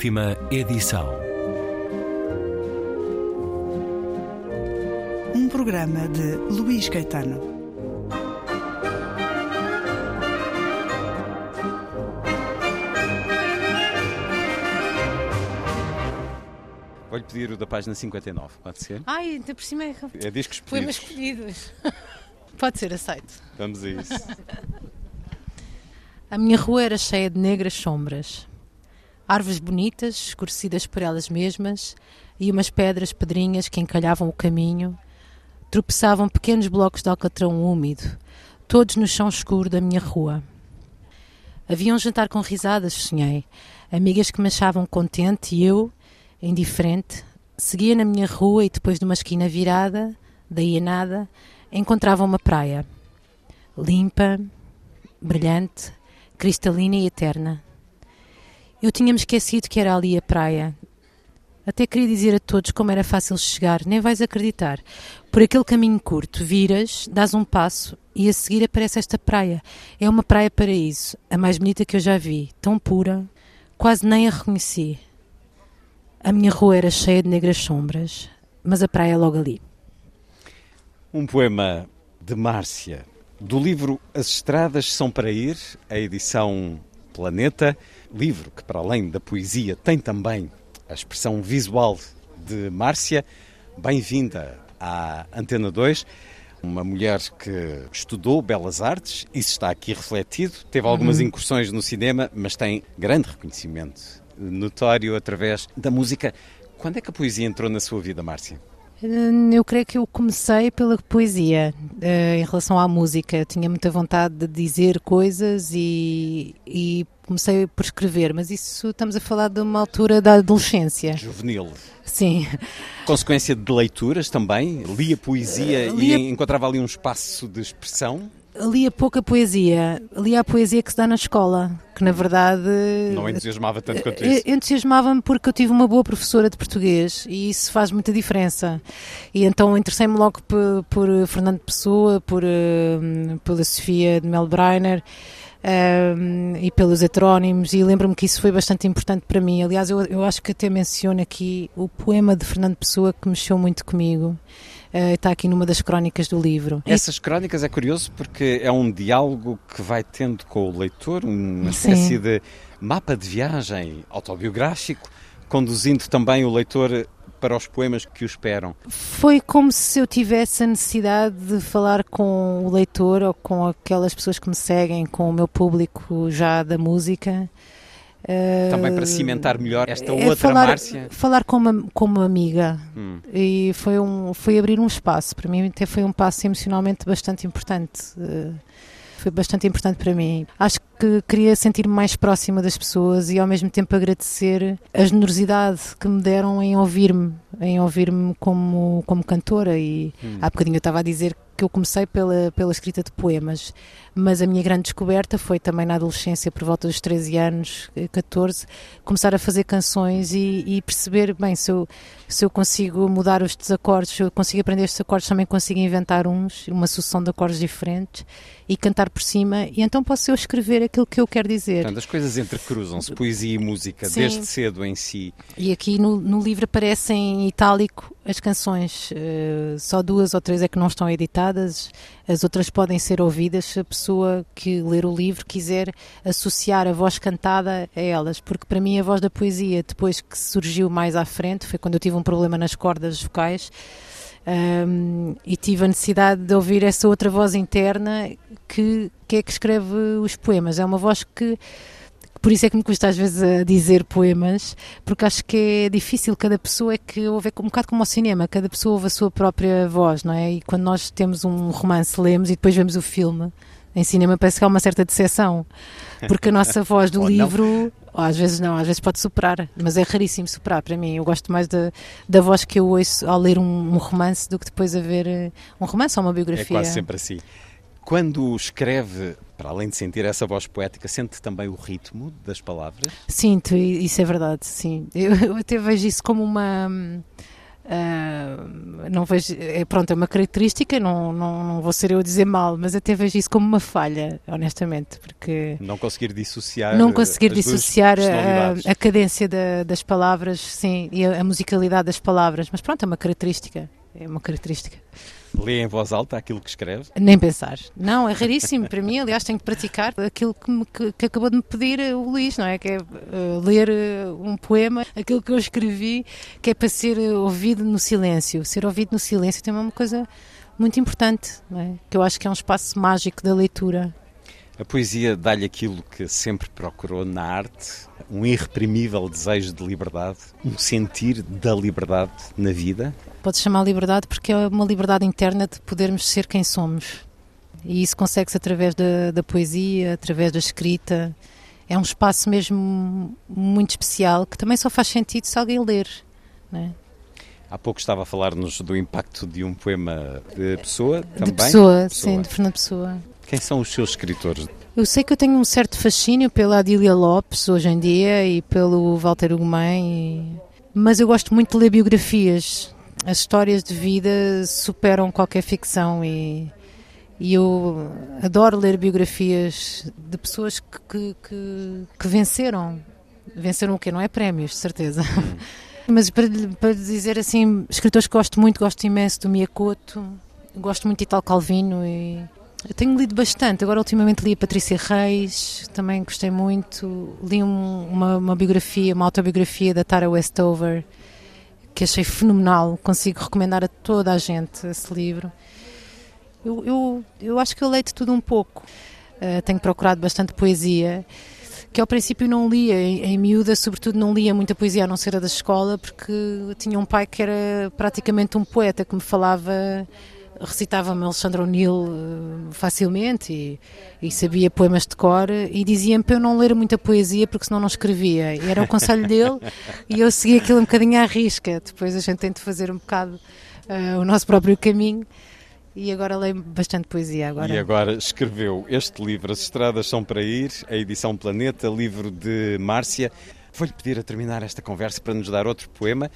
Última edição. Um programa de Luís Caetano. Vou-lhe pedir o da página 59, pode ser? Ai, ainda por cima é É discos poemas pedidos. escolhidos. Pode ser aceito. Vamos a isso. A minha rua era cheia de negras sombras. Árvores bonitas, escurecidas por elas mesmas, e umas pedras pedrinhas que encalhavam o caminho. Tropeçavam pequenos blocos de alcatrão úmido, todos no chão escuro da minha rua. Havia um jantar com risadas, sonhei. Amigas que me achavam contente e eu, indiferente, seguia na minha rua e depois de uma esquina virada, daí a nada, encontrava uma praia. Limpa, brilhante, cristalina e eterna. Eu tinha-me esquecido que era ali a praia. Até queria dizer a todos como era fácil chegar, nem vais acreditar. Por aquele caminho curto, viras, dás um passo e a seguir aparece esta praia. É uma praia paraíso, a mais bonita que eu já vi, tão pura, quase nem a reconheci. A minha rua era cheia de negras sombras, mas a praia é logo ali. Um poema de Márcia, do livro As Estradas São para Ir, a edição Planeta, livro que, para além da poesia, tem também a expressão visual de Márcia. Bem-vinda à Antena 2. Uma mulher que estudou belas artes, isso está aqui refletido, teve algumas incursões no cinema, mas tem grande reconhecimento notório através da música. Quando é que a poesia entrou na sua vida, Márcia? Hum, Eu creio que eu comecei pela poesia eh, em relação à música. Eu tinha muita vontade de dizer coisas e, e comecei por escrever, mas isso estamos a falar de uma altura da adolescência. Juvenil. Sim, Consequência de leituras também? Lia poesia Lia- e encontrava ali um espaço de expressão? Lia pouca poesia. Lia a poesia que se dá na escola, que na verdade. Não entusiasmava tanto quanto Eh, isso? Entusiasmava-me porque eu tive uma boa professora de português e isso faz muita diferença. E então interessei-me logo por, por Fernando Pessoa, por, eh, pela Sofia de Melbreiner eh, e pelos heterónimos e lembro-me que isso foi bastante importante para mim. Aliás, eu, eu acho que até menciono aqui o poema de Fernando Pessoa que mexeu muito comigo. Eh, está aqui numa das crónicas do livro. Essas crónicas é curioso porque é um diálogo que vai tendo com o leitor, uma Sim. espécie de mapa de viagem autobiográfico, conduzindo também o leitor para os poemas que o esperam. Foi como se eu tivesse a necessidade de falar com o leitor ou com aquelas pessoas que me seguem, com o meu público já da música. Também Eh, para cimentar melhor esta é outra falar, Márcia. Falar como, como amiga. Hum. E foi, um, foi abrir um espaço. Para mim, até foi um passo emocionalmente bastante importante. Eh, Foi bastante importante para mim. Acho que queria sentir-me mais próxima das pessoas e ao mesmo tempo agradecer a generosidade que me deram em ouvir-me, em ouvir-me como, como cantora. E Hum. há bocadinho eu estava a dizer que eu comecei pela, pela escrita de poemas, mas a minha grande descoberta foi também na adolescência, por volta dos 13 anos, eh, 14, começar a fazer canções e, e perceber, bem, se eu, se eu consigo mudar os desacordes, se eu consigo aprender estes acordes, também consigo inventar uns, uma sucessão de acordes diferentes e cantar por cima, e então posso eu escrever aquilo que eu quero dizer. Portanto, as coisas entrecruzam-se, poesia e música, Sim. desde cedo em si. E aqui no, no livro aparecem em itálico as canções, eh, só duas ou três é que não estão editadas, as outras podem ser ouvidas se a pessoa que ler o livro quiser associar a voz cantada a elas, porque para mim a voz da poesia, depois que surgiu mais à frente, foi quando eu tive um problema nas cordas vocais. ahm, e tive a necessidade de ouvir essa outra voz interna que, que é que escreve os poemas. É uma voz que por isso é que me custa às vezes a dizer poemas, porque acho que é difícil, cada pessoa é que ouve, é um bocado como ao cinema, cada pessoa ouve a sua própria voz, não é? E quando nós temos um romance, lemos e depois vemos o filme, em cinema parece que há uma certa decepção, porque a nossa voz do livro, às vezes não, às vezes pode superar, mas é raríssimo superar para mim. Eu gosto mais da, da voz que eu ouço ao ler um, um romance do que depois a ver eh, um romance ou uma É biografia. quase sempre assim. Quando escreve, para além de sentir essa voz poética, sente também o ritmo das palavras? Sinto, isso é verdade, sim. Eu, eu até vejo isso como uma. Uh, não vejo, é, pronto, é uma característica, não, não, não vou ser eu a dizer mal, mas até vejo isso como uma falha, honestamente, porque não conseguir dissociar, não conseguir dissociar a, a, cadência da, das palavras, sim, e a, a musicalidade das palavras, mas pronto, é uma característica, é uma característica. Lê em voz alta aquilo que escreve? Nem pensar. Não, é raríssimo para mim. Aliás, tenho que praticar aquilo que, me, que, que acabou de me pedir o Luís, não é? Que é uh, ler uh, um poema, aquilo que eu escrevi, que é para ser ouvido no silêncio. Ser ouvido no silêncio tem uma coisa muito importante, é? Que eu acho que é um espaço mágico da leitura. A poesia dá-lhe aquilo que sempre procurou na arte, um irreprimível desejo de liberdade, um sentir da liberdade na vida? Pode chamar liberdade porque é uma liberdade interna de podermos ser quem somos. E isso consegue-se através da, da poesia, através da escrita. É um espaço mesmo muito especial que também só faz sentido se alguém ler. Né? Há pouco estava a falar-nos do impacto de um poema de Pessoa também? De Pessoa, Pessoa. sim, de Fernando Pessoa. Quem são os seus escritores? Eu sei que eu tenho um certo fascínio pela Adília Lopes hoje em dia e pelo Walter Ugumem, mas eu gosto muito de ler biografias. As histórias de vida superam qualquer ficção e, e eu adoro ler biografias de pessoas que, que, que, que venceram. Venceram o quê? Não é prémios, de certeza. Hum. Mas para, para dizer assim, escritores que gosto muito, gosto imenso do Miyakoto, gosto muito de Italo Calvino e eu tenho lido bastante, agora ultimamente li a Patrícia Reis, também gostei muito. Li um, uma, uma, biografia, uma autobiografia da Tara Westover, que achei fenomenal. Consigo recomendar a toda a gente esse livro. Eu, eu, eu acho que eu leio de tudo um pouco. Uh, tenho procurado bastante poesia, que ao princípio não lia, em, em miúda, sobretudo não lia muita poesia a não ser a da escola, porque tinha um pai que era praticamente um poeta que me falava recitava-me Alexandre O'Neill uh, facilmente e, e, sabia poemas de cor e dizia-me para eu não ler muita poesia porque senão não escrevia. E era o conselho dele e eu seguia aquilo um bocadinho à risca. Depois a gente tem de fazer um bocado uh, o nosso próprio caminho. E agora leio bastante poesia. Agora. E agora escreveu este livro, As Estradas São para Ir, a edição Planeta, livro de Márcia. Vou-lhe pedir a terminar esta conversa para nos dar outro poema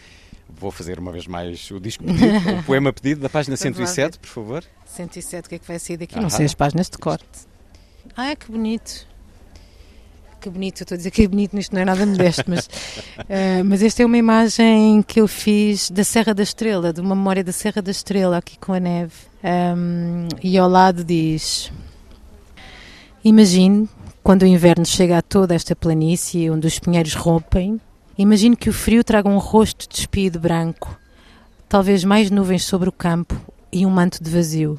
Vou fazer uma vez mais o disco pedido, o poema pedido da página 107, por favor. 107, o que é que vai sair daqui? Não sei as páginas de corte. Ah, que bonito. Que bonito, eu estou a dizer que é bonito, isto não é nada modesto, mas, uh, mas esta é uma imagem que eu fiz da Serra da Estrela, de uma memória da Serra da Estrela, aqui com a neve. Um, e ao lado diz: Imagine quando o inverno chega a toda esta planície onde os pinheiros rompem Imagino que o frio traga um rosto despido branco, talvez mais nuvens sobre o campo e um manto de vazio.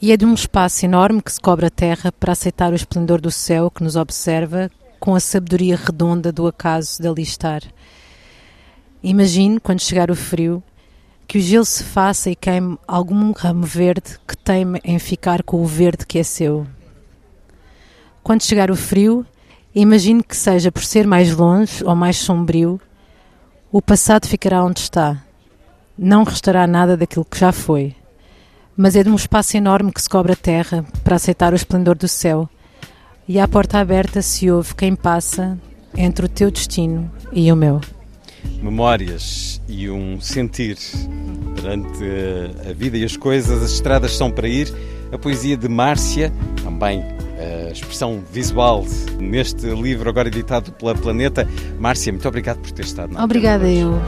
E é de um espaço enorme que se cobre a terra para aceitar o esplendor do céu que nos observa com a sabedoria redonda do acaso de ali estar. Imagine, quando chegar o frio, que o gelo se faça e queime algum ramo verde que teme em ficar com o verde que é seu. Quando chegar o frio, Imagino que seja por ser mais longe ou mais sombrio, o passado ficará onde está. Não restará nada daquilo que já foi. Mas é de um espaço enorme que se cobre a terra para aceitar o esplendor do céu. E à porta aberta se ouve quem passa entre o teu destino e o meu. Memórias e um sentir perante a vida e as coisas, as estradas são para ir. A poesia de Márcia, também a expressão visual neste livro, agora editado pela Planeta. Márcia, muito obrigado por ter estado na Obrigada eu.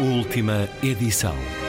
Última edição.